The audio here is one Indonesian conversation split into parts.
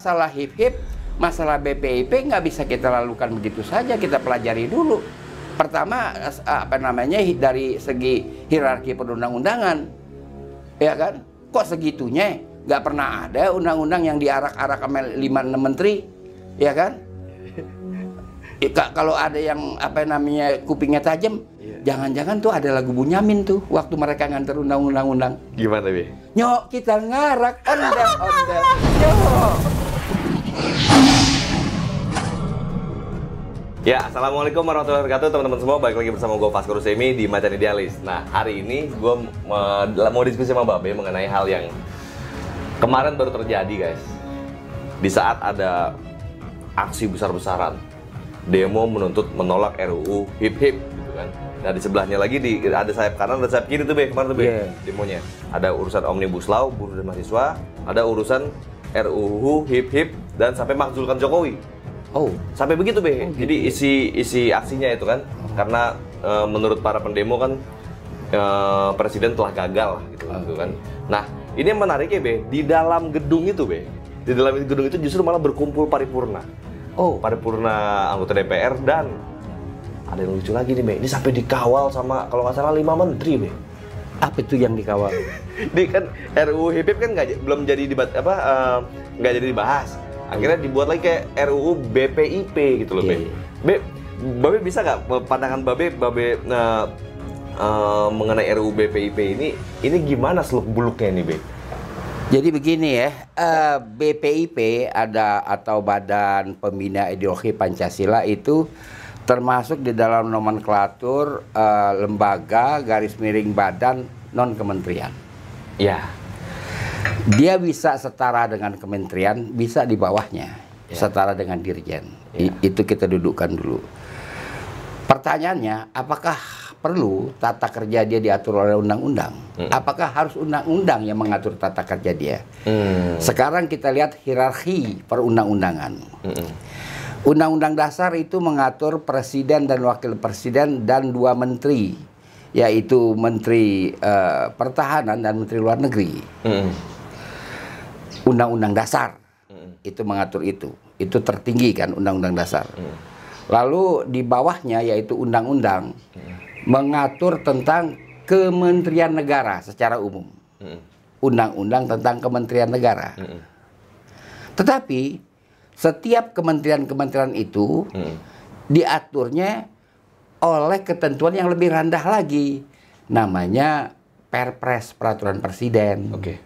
Masalah hip-hip, masalah BPIP nggak bisa kita lakukan begitu saja, kita pelajari dulu. Pertama, apa namanya, dari segi hierarki perundang-undangan. Ya kan? Kok segitunya? Nggak pernah ada undang-undang yang diarak-arak sama 5-6 menteri. Ya kan? Ya, ka- kalau ada yang apa namanya kupingnya tajam, jangan-jangan tuh ada lagu Bunyamin tuh waktu mereka nganter undang-undang. Gimana, Be? Nyok kita ngarak ondel ondel. Nyok. Ya, Assalamualaikum warahmatullahi wabarakatuh teman-teman semua. Balik lagi bersama gue Pasco Rusemi di Macan Idealis Nah, hari ini gue mau diskusi sama Babe mengenai hal yang kemarin baru terjadi guys. Di saat ada aksi besar-besaran Demo menuntut menolak RUU hip-hip gitu kan. Nah, di sebelahnya lagi di, ada sayap kanan, ada sayap kiri tuh Be, kemarin tuh Be? Iya. Demonya. Ada urusan Omnibus Law, buruh dan mahasiswa. Ada urusan RUU hip-hip dan sampai makzulkan Jokowi Oh, Sampai begitu be. Oh, gitu Jadi isi isi aksinya itu kan karena eh, menurut para pendemo kan eh, presiden telah gagal gitu, gitu kan. Nah, ini yang menarik ya be, di dalam gedung itu be. Di dalam gedung itu justru malah berkumpul paripurna. oh, Paripurna anggota DPR dan ada yang lucu lagi nih be. Ini sampai dikawal sama kalau nggak salah lima menteri be. Apa itu yang dikawal? Di kan RUU HIP kan nggak j- belum jadi debat apa eh, nggak jadi dibahas. Akhirnya dibuat lagi kayak RUU BPIP gitu loh, Iya, Be. iya. Be, Babe bisa nggak pandangan Babe Babe eh, eh, mengenai RUU BPIP ini ini gimana seluk buluknya nih, Be? Jadi begini ya, eh, BPIP ada atau Badan Pembina Ideologi Pancasila itu termasuk di dalam nomenklatur eh, lembaga garis miring badan non kementerian. Ya. Dia bisa setara dengan kementerian, bisa di bawahnya, setara dengan dirjen. I- Itu kita dudukkan dulu. Pertanyaannya, apakah perlu tata kerja dia diatur oleh undang-undang? Apakah harus undang-undang yang mengatur tata kerja dia? Hmm. Sekarang kita lihat hierarki perundang-undangan. Mm-mm. Undang-undang dasar itu mengatur presiden dan wakil presiden dan dua menteri, yaitu menteri eh, pertahanan dan menteri luar negeri. Mm-mm. Undang-undang dasar Mm-mm. itu mengatur itu. Itu tertinggi kan undang-undang dasar. Mm. Lalu di bawahnya yaitu undang-undang mengatur tentang kementerian negara secara umum. Mm-mm. Undang-undang tentang kementerian negara. Tetapi setiap kementerian-kementerian itu Mm-mm. diaturnya oleh ketentuan yang lebih rendah lagi. Namanya Perpres Peraturan Presiden. Oke.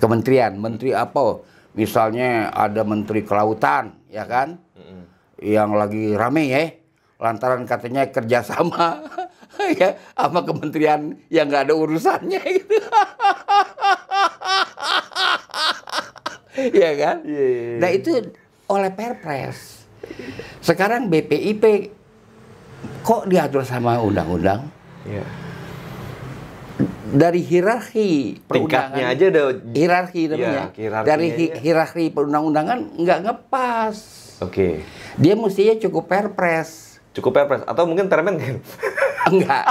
Kementerian, menteri apa? Misalnya ada menteri kelautan, ya kan? Mm-mm. Yang lagi rame ya. Lantaran katanya kerjasama ya sama kementerian yang nggak ada urusannya gitu. ya kan? Iya, iya, iya. Nah itu oleh Perpres. Sekarang BPIP kok diatur sama undang-undang? Iya. Dari hierarki Tingkatnya aja udah hierarki namanya. Iya, hierarkinya Dari hi- hierarki perundang-undangan nggak ngepas. Oke. Dia mestinya cukup Perpres. Cukup perpres atau mungkin permen? Enggak.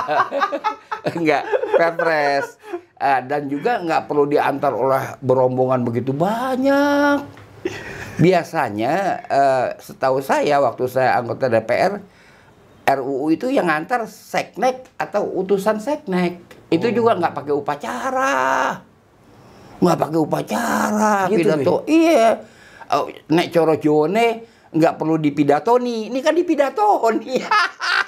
Enggak, Perpres. Eh, dan juga nggak perlu diantar oleh berombongan begitu banyak. Biasanya eh, setahu saya waktu saya anggota DPR RUU itu yang antar seknek atau utusan seknek. Itu juga nggak pakai upacara. Nggak pakai upacara, Gitu, pidato. Iya. Oh, nek coro jone nggak perlu dipidatoni. Ini kan dipidatoni.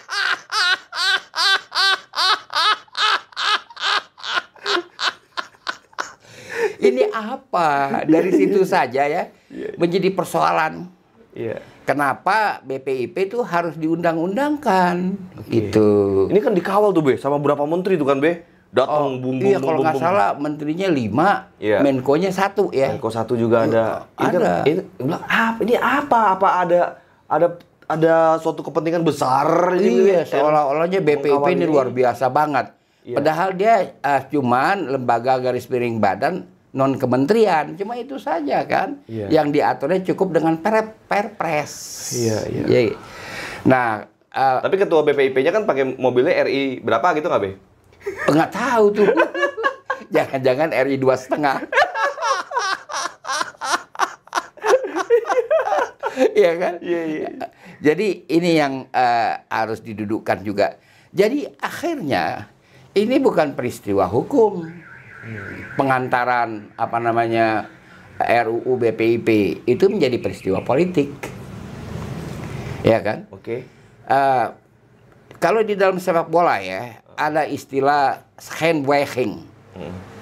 Ini apa? Dari situ saja ya menjadi persoalan. Iya. Kenapa BPIP itu harus diundang-undangkan? Itu. Ini kan dikawal tuh be, sama berapa menteri tuh kan be, datang bum bum iya kalau nggak salah menterinya lima, Iya. Menko-nya satu ya. Menko satu juga ada. Ini kan- Ada. ini, bilang, apa? Ini apa? Apa ada ada ada suatu kepentingan besar ini, Iya, Be? seolah-olahnya BPIP ini luar biasa banget. Iya. Padahal dia eh, cuman lembaga garis miring badan non kementerian, cuma itu saja kan. Iya. Yang diaturnya cukup dengan per perpres. Iya, iya. Nah, eh, Tapi ketua BPIP-nya kan pakai mobilnya RI berapa gitu nggak be? nggak tahu tuh. Jangan-jangan RI dua setengah. Iya kan? Iya, iya. Jadi ini yang eh, harus didudukkan juga. Jadi akhirnya ini bukan peristiwa hukum. Pengantaran apa namanya RUU BPIP itu menjadi peristiwa politik. Ya kan? Oke. Eh, kalau di dalam sepak bola ya ada istilah handwashing,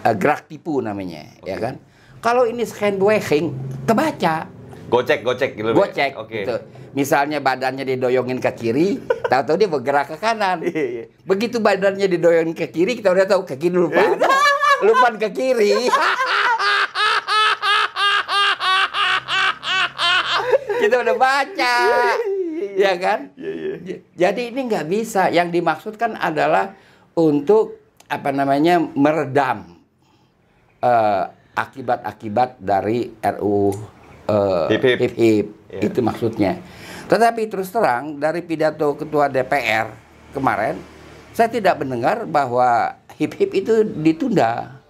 Eh, gerak tipu namanya, ya kan? Kalau ini handwashing, kebaca, Gocek, gocek gitu. Gocek, Oke. gitu. Misalnya badannya didoyongin ke kiri, tahu-tahu dia bergerak ke kanan. Iya, iya. Begitu badannya didoyongin ke kiri, kita udah tahu ke kiri lupa, lupa ke kiri. kita udah baca, ya kan? Iya, J- Jadi ini nggak bisa. Yang dimaksudkan adalah untuk apa namanya meredam eh, akibat-akibat dari RU eh, Hip hip. hip hip. Iya. Itu maksudnya. Tetapi terus terang dari pidato Ketua DPR kemarin, saya tidak mendengar bahwa hip hip itu ditunda.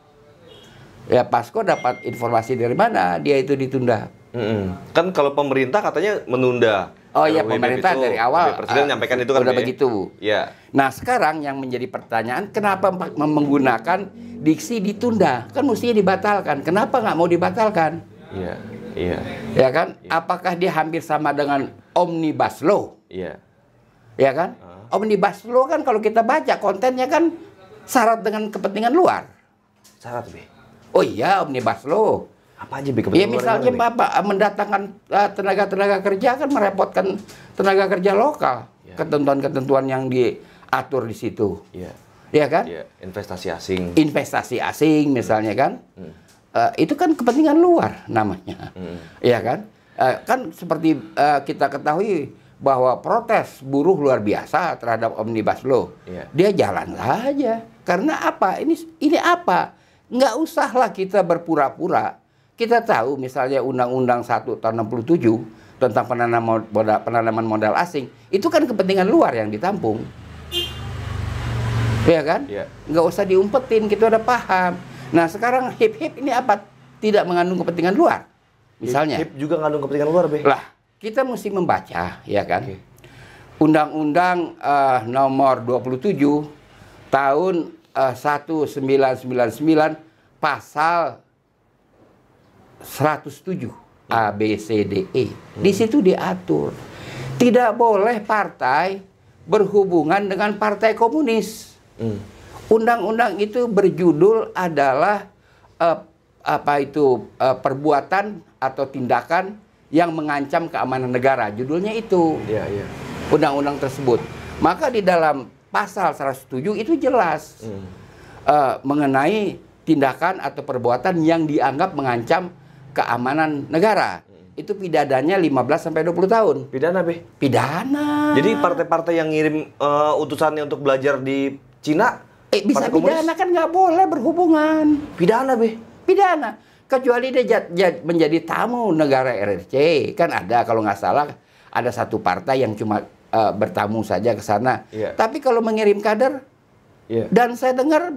Ya Pasko dapat informasi dari mana dia itu ditunda. Mm-mm. Kan kalau pemerintah katanya menunda. Oh iya, pemerintah itu, dari awal, Presiden eh, menyampaikan itu kan. udah Be? begitu. Iya. Nah sekarang yang menjadi pertanyaan kenapa menggunakan diksi ditunda? Kan mestinya dibatalkan. Kenapa nggak mau dibatalkan? Iya. Iya. Ya kan? Apakah dia hampir sama dengan omnibus law? Iya. Ya kan? Omnibus law kan kalau kita baca kontennya kan syarat dengan kepentingan luar. Syarat, Be. Oh iya omnibus law. Apa aja Be Ya luar misalnya Be? Bapak eh, mendatangkan eh, tenaga-tenaga kerja kan merepotkan tenaga kerja lokal. Ya. Ketentuan-ketentuan yang diatur di situ. Iya. Ya kan? Iya, investasi asing. investasi asing misalnya kan Eh, itu kan kepentingan luar namanya Hmm. ya kan Eh, kan seperti eh, kita ketahui bahwa protes buruh luar biasa terhadap omnibus law. Iya. dia jalan saja. Karena apa? Ini ini apa? Nggak usahlah kita berpura-pura. Kita tahu misalnya undang-undang 1 tahun 67 tentang penanaman modal, penanaman modal asing itu kan kepentingan luar yang ditampung. Ya kan? Iya. nggak usah diumpetin kita udah paham. Nah sekarang hip hip ini apa? Tidak mengandung kepentingan luar misalnya. HIP juga ngandung kepentingan luar, Be. lah kita mesti membaca ya kan? Oke. undang-undang eh, nomor 27 tahun eh, 1999 pasal 107 A B C D E. Di situ diatur. Tidak boleh partai berhubungan dengan partai komunis. Hmm. Undang-undang itu berjudul adalah eh, apa itu eh, perbuatan atau tindakan yang mengancam keamanan negara. Judulnya itu Iya, iya. undang-undang tersebut. Maka di dalam pasal 107 itu jelas Hmm. eh, mengenai tindakan atau perbuatan yang dianggap mengancam keamanan negara. Itu pidananya 15 sampai 20 tahun. Pidana, Be. Pidana. Jadi partai-partai yang ngirim eh, utusannya untuk belajar di Cina eh, bisa partai komunis? pidana kan nggak boleh berhubungan. Pidana, Be. pidana kecuali dia jad- jad- menjadi tamu negara RRC kan ada kalau nggak salah ada satu partai yang cuma eh, bertamu saja ke sana Iya. tapi kalau mengirim kader Iya. dan saya dengar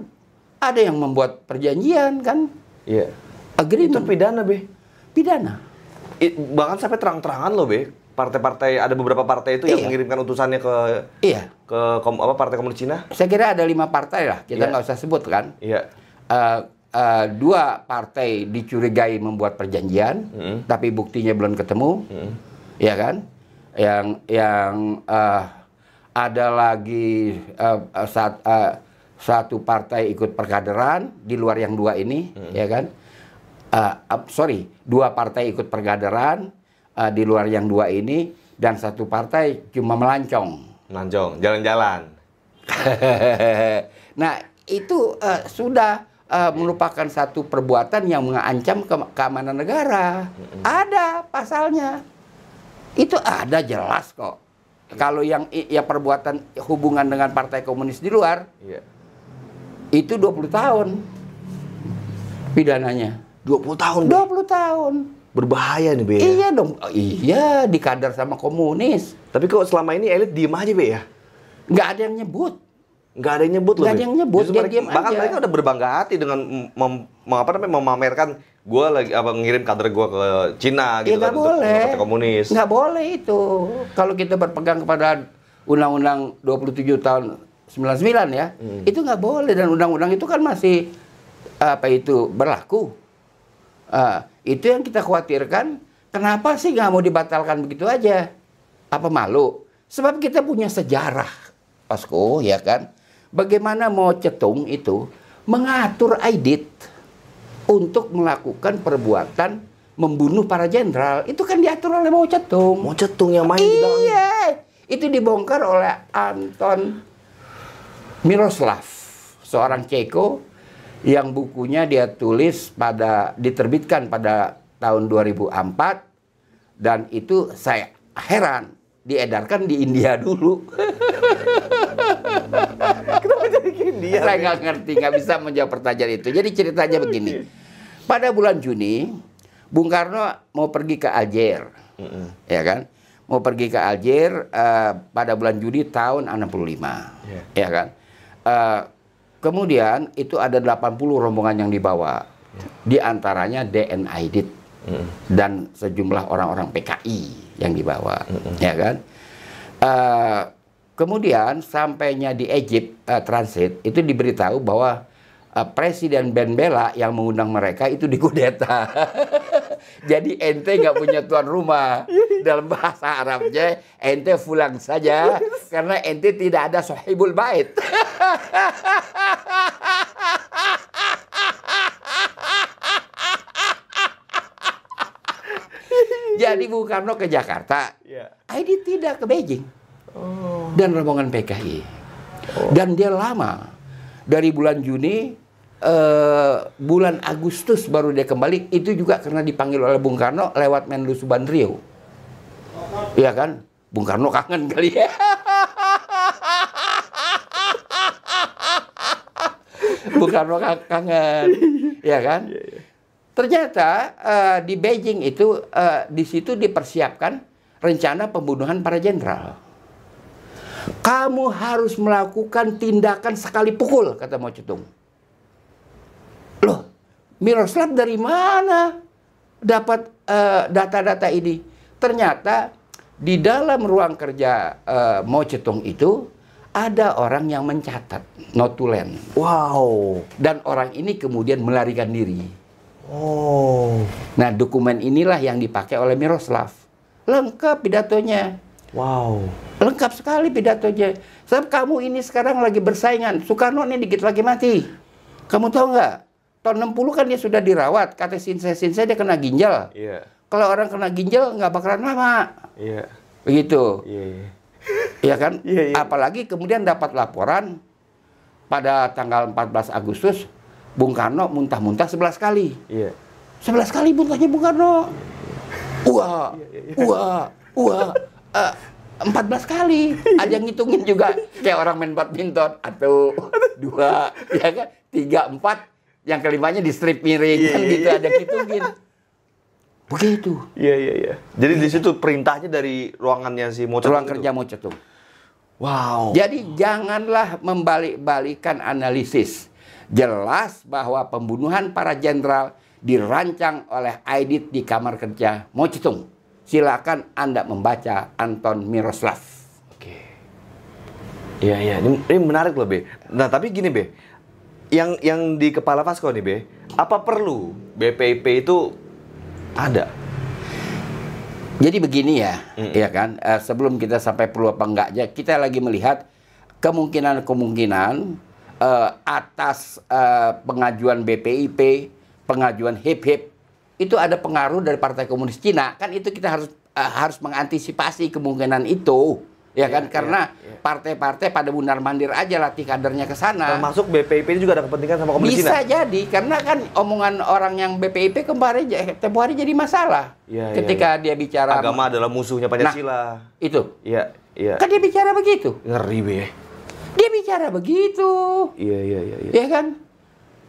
ada yang membuat perjanjian kan Iya. Itu agreement pidana, Be. pidana I- bahkan sampai terang-terangan loh, Be. Partai-partai ada beberapa partai itu yang Iya. mengirimkan utusannya ke iya ke kom- apa partai komunis Cina. saya kira ada lima partai lah kita Iya. nggak usah sebut kan Iya. Eh, eh, dua partai dicurigai membuat perjanjian Mm-mm. tapi buktinya belum ketemu Mm. ya kan? Yang yang eh, ada lagi eh, sat- eh, satu partai ikut perkaderan di luar yang dua ini, ya kan? Eh, eh, sorry, dua partai ikut perkaderan eh, di luar yang dua ini dan satu partai cuma melancong. Nanjong, jalan-jalan. nah itu eh, sudah eh, merupakan satu perbuatan yang mengancam ke keamanan negara. Ada pasalnya. Itu ada jelas kok. Kalau yang ya perbuatan hubungan dengan partai komunis di luar Iya. itu 20 tahun pidananya. 20 tahun, Be. 20 tahun. Berbahaya nih, Be. ya. Iya dong. Oh, Iya, dikadar sama komunis. Tapi kok selama ini elit diem aja, Be ya? nggak ada yang nyebut. Nggak ada yang nyebut loh, Nggak ada yang nyebut, Justru dia mereka- diem bahkan aja. mereka udah berbangga hati dengan mem, mem- apa namanya, memamerkan gue lagi apa ngirim kader gue ke Cina Ya gitu kan untuk boleh. Partai Komunis. Nggak boleh itu. Kalau kita berpegang kepada Undang-Undang 27 tahun 99 ya, Hmm. itu nggak boleh dan undang-undang itu kan masih apa itu berlaku. Ah, itu yang kita khawatirkan. Kenapa sih nggak mau dibatalkan begitu aja? Apa malu? Sebab kita punya sejarah, Pasko, ya kan? Bagaimana mau cetung itu mengatur Aidit untuk melakukan perbuatan membunuh para jenderal. Itu kan diatur oleh Mao Cetung. Mau cetung yang main di dalamnya. Iya, itu dibongkar oleh Anton Miroslav, seorang Ceko yang bukunya dia tulis pada diterbitkan pada tahun 2004 dan itu saya heran diedarkan di India dulu. Kayak dia? Saya nggak ngerti, nggak bisa menjawab pertanyaan itu. Jadi ceritanya begini. Pada bulan Juni, Bung Karno mau pergi ke Alger, ya kan? Mau pergi ke Alger eh, pada bulan Juni tahun 65, Iya. ya kan? Eh, kemudian itu ada 80 rombongan yang dibawa, di antaranya DN Aidit dan sejumlah orang-orang PKI yang dibawa, ya kan? Eh, kemudian sampainya di Egypt eh, transit itu diberitahu bahwa eh, Presiden Ben Bella yang mengundang mereka itu dikudeta. Jadi ente nggak punya tuan rumah. Dalam bahasa Arabnya ente pulang saja karena ente tidak ada sohibul bait. Jadi Bung Karno ke Jakarta, Iya. Aidi tidak ke Beijing Oh. dan rombongan PKI. Dan dia lama dari bulan Juni eh, bulan Agustus baru dia kembali itu juga karena dipanggil oleh Bung Karno lewat Menlu Subandrio. Iya kan? Bung Karno kangen kali ya. Bung Karno ka- kangen. Iya kan? Ternyata eh, di Beijing itu eh, di situ dipersiapkan rencana pembunuhan para jenderal. Kamu harus melakukan tindakan sekali pukul, kata Mao Zedong. Loh, Miroslav dari mana dapat eh, data-data ini? Ternyata di dalam ruang kerja eh, Mao Zedong itu ada orang yang mencatat notulen Wow. dan orang ini kemudian melarikan diri. Oh. Nah, dokumen inilah yang dipakai oleh Miroslav. Lengkap pidatonya. Wow. Lengkap sekali pidatonya. Sebab kamu ini sekarang lagi bersaingan. Soekarno ini dikit lagi mati. Kamu tahu nggak? Tahun 60 kan dia sudah dirawat. Kata sinse-sinse dia kena ginjal. Iya. Kalau orang kena ginjal nggak bakalan lama. Iya. Begitu. Iya, iya. Iya kan? Iya, iya. Apalagi kemudian dapat laporan pada tanggal 14 Agustus Bung Karno muntah-muntah 11 kali. Iya. 11 kali muntahnya Bung Karno. Wah, Iya, wah, wah. Eh, 14 kali. Ada yang ngitungin juga kayak orang main badminton. Atau dua, ya kan? Tiga, empat. Yang kelimanya di strip miring Iya, kan iya, gitu ada ngitungin. Begitu. Iya, iya, iya. Jadi di situ perintahnya dari ruangannya si Mo Ruang Zedong kerja itu? mau cetung. Wow. Jadi janganlah membalik-balikan analisis. Jelas bahwa pembunuhan para jenderal dirancang oleh Aidit di kamar kerja Mo Zedong. Silakan Anda membaca Anton Miroslav. Oke. Iya, iya. Ini, ini menarik loh, Be. Nah, tapi gini, Be. Yang yang di kepala Vasco nih, Be. Apa perlu BPIP itu ada? Jadi begini ya, Mm. ya kan. eh, sebelum kita sampai perlu apa enggaknya, kita lagi melihat kemungkinan-kemungkinan eh, atas eh, pengajuan BPIP, pengajuan HIP-HIP itu ada pengaruh dari Partai Komunis Cina. Kan itu kita harus eh, harus mengantisipasi kemungkinan itu, ya kan? Iya, Karena iya, partai-partai pada mundar mandir aja latih kadernya ke sana. Termasuk BPIP ini juga ada kepentingan sama Komunis Bisa Cina? jadi karena kan omongan orang yang BPIP kemarin tempo hari jadi masalah. Iya, Ketika dia bicara Agama adalah musuhnya Pancasila. itu. Iya, iya. Kan dia bicara begitu. Ngeri, Be. Dia bicara begitu. Iya, iya, iya, iya. Ya kan?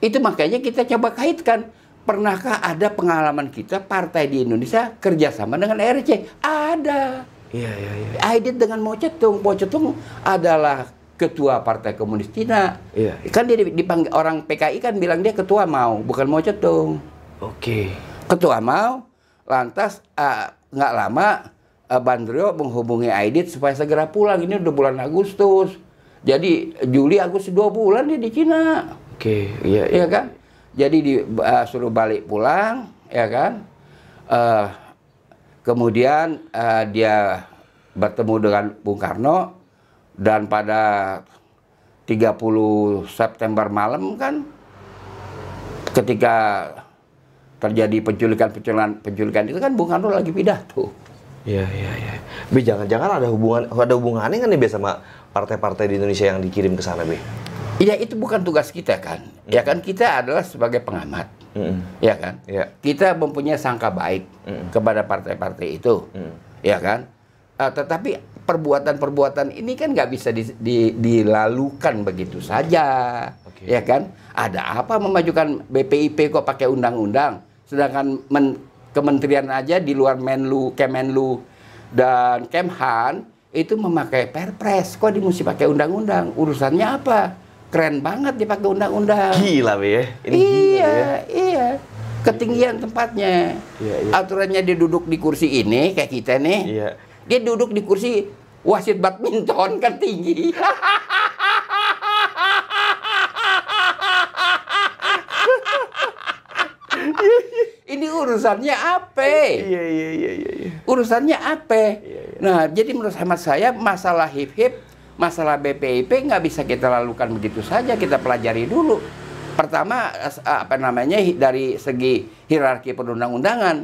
Itu makanya kita coba kaitkan. Pernahkah ada pengalaman kita partai di Indonesia kerjasama dengan RC? Ada. Iya, iya, iya. Aidit dengan. Mao Zedong adalah ketua Partai Komunis Cina. Iya. Kan dia dipanggil orang PKI kan bilang dia ketua Mao, bukan Zedong. Oke. Ketua mau, lantas nggak lama uh, Bandrio menghubungi Aidit supaya segera pulang. Ini udah bulan Agustus. Jadi Juli Agustus dua bulan dia di Cina. Oke, iya Iya kan? Jadi disuruh balik pulang, ya kan? Eh, kemudian eh, dia bertemu dengan Bung Karno dan pada 30 September malam kan ketika terjadi penculikan-penculikan penculikan itu kan Bung Karno lagi pidato. Iya, iya, iya. Be, jangan-jangan ada hubungan ada hubungannya kan nih Be sama partai-partai di Indonesia yang dikirim ke sana, Be? Ya itu bukan tugas kita kan. Ya kan kita adalah sebagai pengamat. Mm-mm. Ya kan? Iya. Kita mempunyai sangka baik Mm. kepada partai-partai itu. Mm. Ya kan? Eh, tetapi perbuatan-perbuatan ini kan nggak bisa di- di- dilalukan begitu saja. Oke. Ya kan? Ada apa memajukan BPIP kok pakai undang-undang? Sedangkan men- kementerian aja di luar Menlu, Kemenlu dan Kemhan itu memakai Perpres. Kok dia mesti pakai undang-undang? Urusannya apa? Keren banget dipakai undang-undang. Gila, Be ya. Ini gila, iya, ya. iya. Ketinggian tempatnya. Iya, iya. Aturannya dia duduk di kursi ini kayak kita nih. Iya. Dia duduk di kursi wasit badminton kan tinggi. Ini urusannya apa? Iya, iya, iya, iya, iya. Urusannya apa? Iya, iya. Nah, jadi menurut hemat saya masalah hip-hip, masalah BPIP nggak bisa kita lalukan begitu saja. Kita pelajari dulu. Pertama, apa namanya dari segi hierarki perundang-undangan,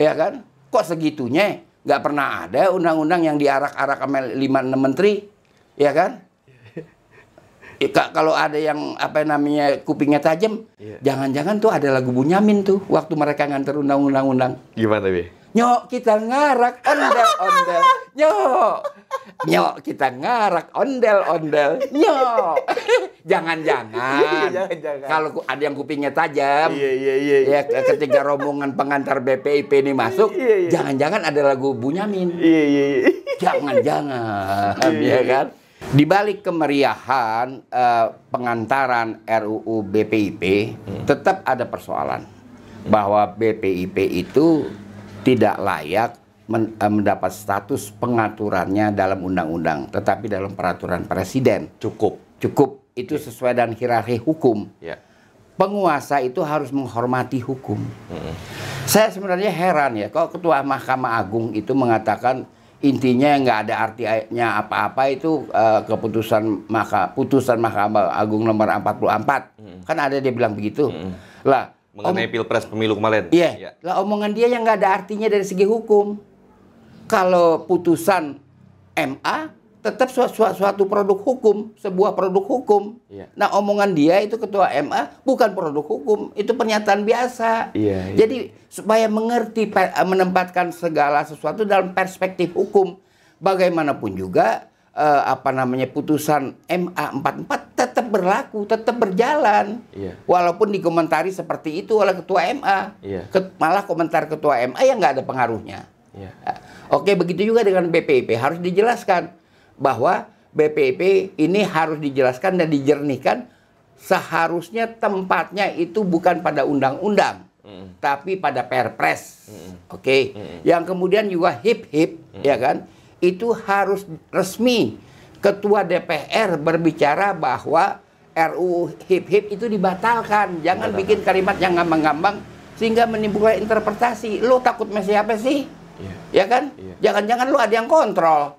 ya kan? Kok segitunya? Nggak pernah ada undang-undang yang diarak-arak sama lima enam menteri, ya kan? Ya, ka- kalau ada yang apa namanya kupingnya tajam, Iya. jangan-jangan tuh ada lagu Bunyamin tuh waktu mereka nganter undang-undang-undang. Gimana, Be? Nyok kita ngarak ondel ondel. Nyok. Nyok kita ngarak ondel ondel. Nyok. Jangan-jangan. Jangan-jangan. Kalau ada yang kupingnya tajam. Iya, iya, iya. Ya ke- ketika rombongan pengantar BPIP ini masuk, Iya, iya. jangan-jangan ada lagu Bunyamin. Iya, iya, iya. Jangan-jangan, Iya, ya kan? Di balik kemeriahan eh, pengantaran RUU BPIP, Hmm. tetap ada persoalan bahwa BPIP itu tidak layak men- eh, mendapat status pengaturannya dalam undang-undang, tetapi dalam peraturan presiden. Cukup. Cukup itu sesuai dengan hierarki hukum. Ya. Penguasa itu harus menghormati hukum. Mm-mm. Saya sebenarnya heran ya, kalau Ketua Mahkamah Agung itu mengatakan intinya nggak ada artinya apa-apa itu eh, keputusan maka putusan Mahkamah Agung nomor 44. Kan ada dia bilang begitu. Lah, Mengenai pilpres pemilu kemarin. Iya. Lah omongan dia yang nggak ada artinya dari segi hukum. Kalau putusan MA tetap suatu, suatu produk hukum, sebuah produk hukum. Iya. Nah omongan dia itu ketua MA bukan produk hukum, itu pernyataan biasa. Iya, iya. Jadi supaya mengerti menempatkan segala sesuatu dalam perspektif hukum, bagaimanapun juga eh, apa namanya putusan MA 44 tetap berlaku, tetap berjalan. Iya. Walaupun dikomentari seperti itu oleh ketua MA. Iya. Ket- malah komentar ketua MA yang nggak ada pengaruhnya. Iya. Nah, Oke, begitu juga dengan BPIP harus dijelaskan bahwa BPIP ini harus dijelaskan dan dijernihkan seharusnya tempatnya itu bukan pada undang-undang, tapi pada Perpres. Oke. Yang kemudian juga hip-hip ya kan? Itu harus resmi ketua DPR berbicara bahwa RUU hip-hip itu dibatalkan. Jangan bikin kalimat yang ngambang-ngambang sehingga menimbulkan interpretasi. Lo takut sama siapa sih? Iya. Ya kan? Iya. Jangan-jangan lu ada yang kontrol.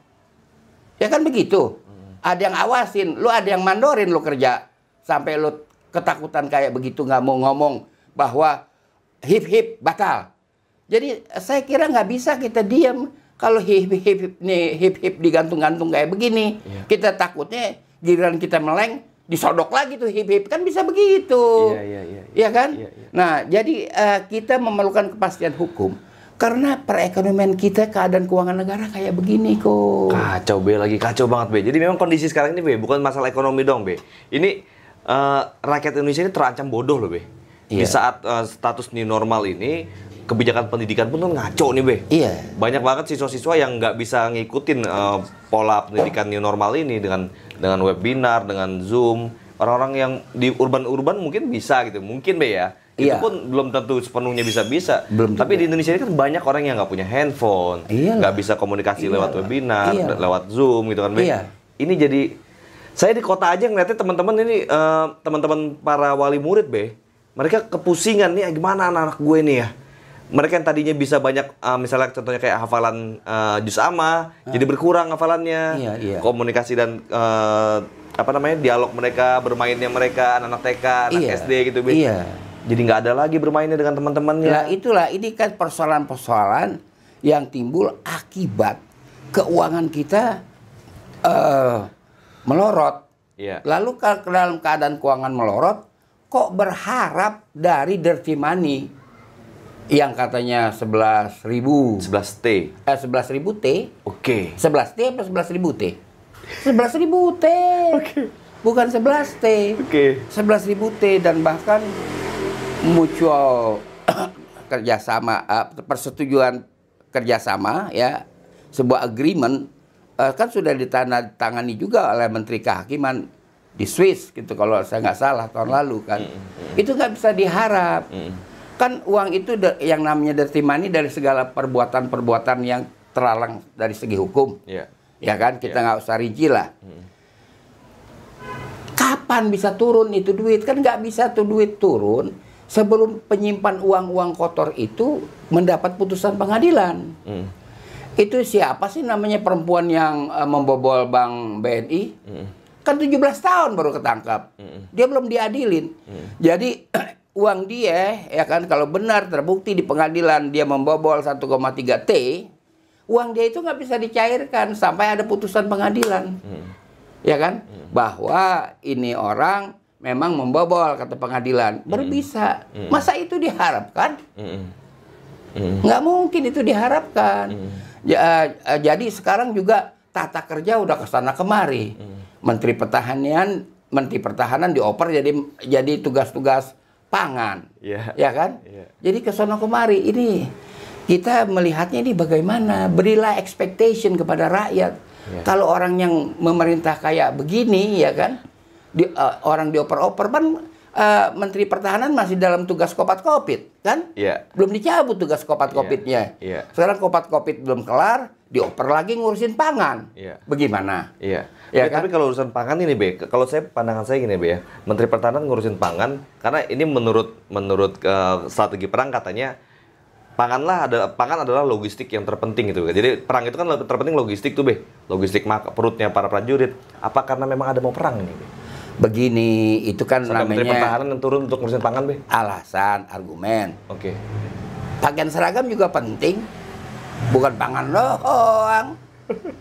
Ya kan begitu. Ada yang awasin, lu ada yang mandorin lu kerja. Sampai lu ketakutan kayak begitu nggak mau ngomong bahwa hip hip batal. Jadi saya kira nggak bisa kita diam kalau hip hip nih hip hip digantung-gantung kayak begini. Iya. Kita takutnya giliran kita meleng disodok lagi tuh hip hip kan bisa begitu. Iya, iya, iya. Iya kan? Iya, iya. Nah, jadi eh, kita memerlukan kepastian hukum karena perekonomian kita keadaan keuangan negara kayak begini kok. Kacau Be, lagi kacau banget Be. Jadi memang kondisi sekarang ini Be, bukan masalah ekonomi dong Be. Ini eh, rakyat Indonesia ini terancam bodoh loh Be. Di Iya. saat eh, status new normal ini, kebijakan pendidikan pun kan ngaco nih Be. Iya. Banyak banget siswa-siswa yang nggak bisa ngikutin eh, pola pendidikan new normal ini dengan dengan webinar, dengan Zoom. Orang-orang yang di urban-urban mungkin bisa gitu, mungkin Be ya. itu Iya. pun belum tentu sepenuhnya bisa-bisa. Belum Tapi di Indonesia ini kan banyak orang yang nggak punya handphone, Iyalah. nggak bisa komunikasi Iyalah. lewat webinar, Iyalah. lewat Zoom gitu kan, Be. Iya. Ini jadi saya di kota aja ngeliatnya teman-teman ini eh, teman-teman para wali murid, Be. Mereka kepusingan nih gimana anak-anak gue nih ya. Mereka yang tadinya bisa banyak eh, misalnya contohnya kayak hafalan eh, juz amma, jadi berkurang hafalannya. Iya, iya. Komunikasi dan eh, apa namanya? dialog mereka, bermainnya mereka anak-anak TK, anak Iya. SD gitu. Iya. Jadi nggak ada lagi bermainnya dengan teman-temannya. Nah itulah ini kan persoalan-persoalan yang timbul akibat keuangan kita eh melorot. Iya. Lalu ke dalam keadaan keuangan melorot, kok berharap dari dirty money yang katanya 11.000 ribu, 11 T. eh 11.000 ribu T, Oke. 11 T apa 11 ribu T? 11 ribu T, bukan 11 T. Oke. 11 ribu T dan bahkan mutual kerjasama eh, persetujuan kerjasama ya sebuah agreement eh, kan sudah ditandatangani juga oleh Menteri Kehakiman di Swiss gitu kalau saya nggak salah tahun lalu kan itu nggak bisa diharap kan uang itu yang namanya dirty money dari segala perbuatan-perbuatan yang terlarang dari segi hukum. Iya. ya kan? Kita nggak usah rinci lah. Kapan bisa turun itu duit? Kan nggak bisa tuh duit turun sebelum penyimpan uang-uang kotor itu mendapat putusan pengadilan. Hmm. itu siapa sih namanya perempuan yang eh, membobol bank BNI Hmm. kan 17 tahun baru ketangkap. Dia belum diadilin. Jadi uang dia ya kan kalau benar terbukti di pengadilan dia membobol 1,3 T uang dia itu nggak bisa dicairkan sampai ada putusan pengadilan. Ya kan? Bahwa ini orang memang membobol kata pengadilan. Baru bisa masa itu diharapkan? Hmm. nggak mungkin itu diharapkan. Ya, eh, jadi sekarang juga tata kerja udah ke sana kemari. Menteri pertahanan menteri pertahanan dioper jadi jadi tugas-tugas pangan Iya. ya kan Iya. jadi ke sana kemari ini kita melihatnya ini bagaimana berilah expectation kepada rakyat Iya. kalau orang yang memerintah kayak begini ya kan di, eh, orang dioper-oper kan eh, menteri pertahanan masih dalam tugas kopat kopit kan Iya. belum dicabut tugas kopat kopitnya. Iya. Sekarang kopat kopit belum kelar, dioper lagi ngurusin pangan. Iya. Bagaimana? Iya. Ya Ya, kan? Tapi kalau urusan pangan ini, Be, kalau saya pandangan saya gini, Be ya. Menteri Pertahanan ngurusin pangan karena ini menurut menurut eh, strategi perang katanya panganlah ada pangan adalah logistik yang terpenting gitu. Jadi perang itu kan terpenting logistik tuh, Be. Logistik mak perutnya para prajurit. Apa karena memang ada mau perang ini, Be? Begini, itu kan Sampai Menteri namanya Pertahanan yang turun untuk ngurusin pangan, Be. alasan, argumen. Oke. Pakaian seragam juga penting. Bukan pangan doang.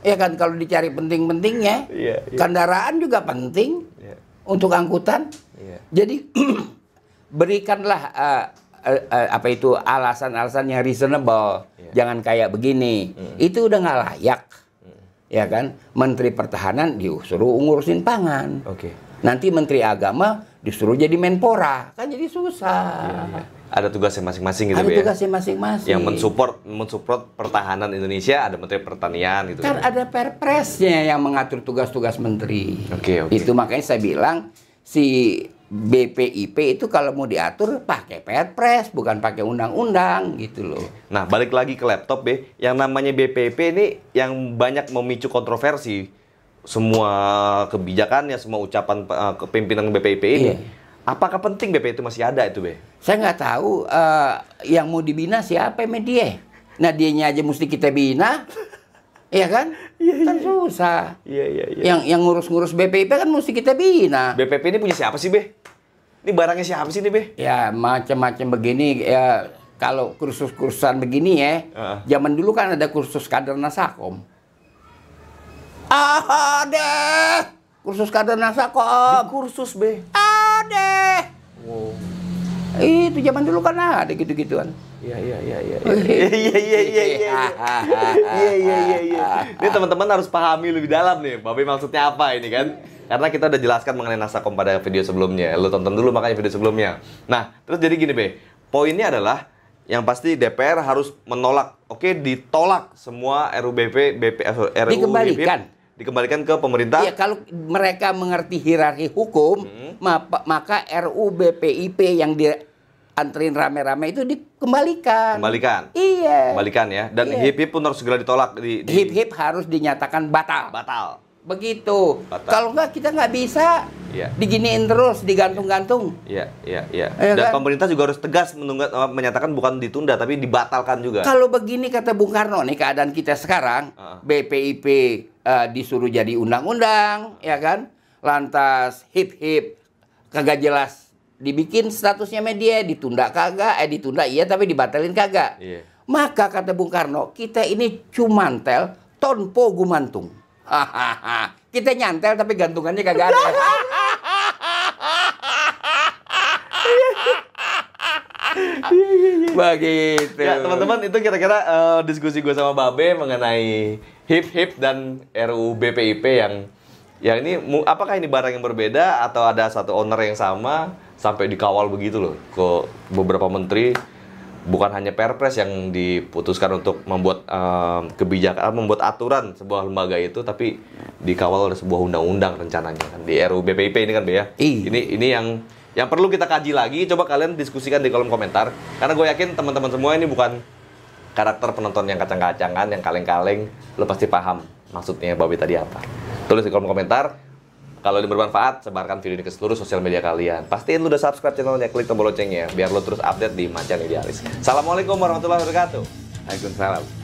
Ya kan kalau dicari penting-pentingnya. Iya, iya. Kendaraan juga penting Iya. untuk angkutan. Iya. Jadi berikanlah eh, eh, eh, apa itu alasan-alasan yang reasonable. Iya. Jangan kayak begini. Hmm. Itu udah nggak layak. Ya kan? Menteri Pertahanan disuruh ngurusin pangan. Oke. Nanti Menteri Agama disuruh jadi Menpora. Kan jadi susah. Iya. Ada tugasnya masing-masing gitu, Ada ya? tugasnya masing-masing. Yang mensupport mensupport pertahanan Indonesia ada Menteri Pertanian gitu. Kan ada perpresnya yang mengatur tugas-tugas menteri. Oke, oke. Itu makanya saya bilang si BPIP itu kalau mau diatur pakai perpres bukan pakai undang-undang gitu loh. Nah, balik lagi ke laptop, Be. Yang namanya BPP ini yang banyak memicu kontroversi. Semua kebijakannya, semua ucapan uh, kepimpinan BPIP ini. Iya. Apakah penting BP itu masih ada itu, Be? Saya nggak tahu eh, yang mau dibina siapa media. Nah dianya aja mesti kita bina, ya kan? kan susah. Iya, iya, Yang yang ngurus-ngurus BPIP kan mesti kita bina. BPP ini punya siapa sih, Be? Ini barangnya siapa sih nih, Be? Ya macam-macam begini ya kalau kursus-kursusan begini ya. Heeh. Zaman dulu kan ada kursus kader Nasakom. Ah, ada kursus kader Nasakom. kursus, Be. Ada. Itu zaman dulu kan ada gitu-gituan. Iya, iya, iya, iya. Iya, iya, iya, iya, iya. Iya, iya, iya, iya. Ini teman-teman harus pahami lebih dalam nih, Babe maksudnya apa ini kan? Karena kita udah jelaskan mengenai Nasakom pada video sebelumnya. Lu tonton dulu makanya video sebelumnya. Nah, terus jadi gini, Be. Poinnya adalah yang pasti DPR harus menolak, oke, ditolak semua RUBP, BP, eh, RUU Dikembalikan. Dikembalikan ke pemerintah. Iya, kalau mereka mengerti hierarki hukum, Hmm. ma- maka RUU BPIP yang di anterin rame-rame itu dikembalikan. Kembalikan. Iya. Kembalikan ya. Dan Iya. hip hip pun harus segera ditolak di, di Hip hip harus dinyatakan batal. batal. Begitu. Kalau enggak kita nggak bisa Iya. diginiin terus, digantung-gantung. Iya, iya, iya. Iya Dan kan? pemerintah juga harus tegas menunggat, eh, menyatakan bukan ditunda tapi dibatalkan juga. Kalau begini kata Bung Karno nih keadaan kita sekarang, Ah. BPIP eh, disuruh jadi undang-undang, ya kan? Lantas hip hip kagak jelas dibikin statusnya media, ditunda kagak, eh ditunda iya tapi dibatalin kagak. Iya. Maka kata Bung Karno, kita ini cumantel tonpo gumantung. Kita nyantel tapi gantungannya kagak ada. Begitu. Ya, teman-teman itu kira-kira eh, diskusi gue sama Babe mengenai hip hip dan RUU BPIP yang yang ini apakah ini barang yang berbeda atau ada satu owner yang sama sampai dikawal begitu loh ke beberapa menteri bukan hanya perpres yang diputuskan untuk membuat eh, kebijakan membuat aturan sebuah lembaga itu tapi dikawal oleh sebuah undang-undang rencananya kan di RUU BPIP ini kan Be ya. Iya. Ini ini yang yang perlu kita kaji lagi. Coba kalian diskusikan di kolom komentar. Karena gue yakin teman-teman semua ini bukan karakter penonton yang kacang-kacangan yang kaleng-kaleng. Lo pasti paham maksudnya Babi tadi apa. Tulis di kolom komentar kalau ini bermanfaat sebarkan video ini ke seluruh sosial media kalian. Pastiin lu udah subscribe channelnya klik tombol loncengnya biar lo terus update di Macan Idealis Assalamualaikum warahmatullahi wabarakatuh. Waalaikumsalam.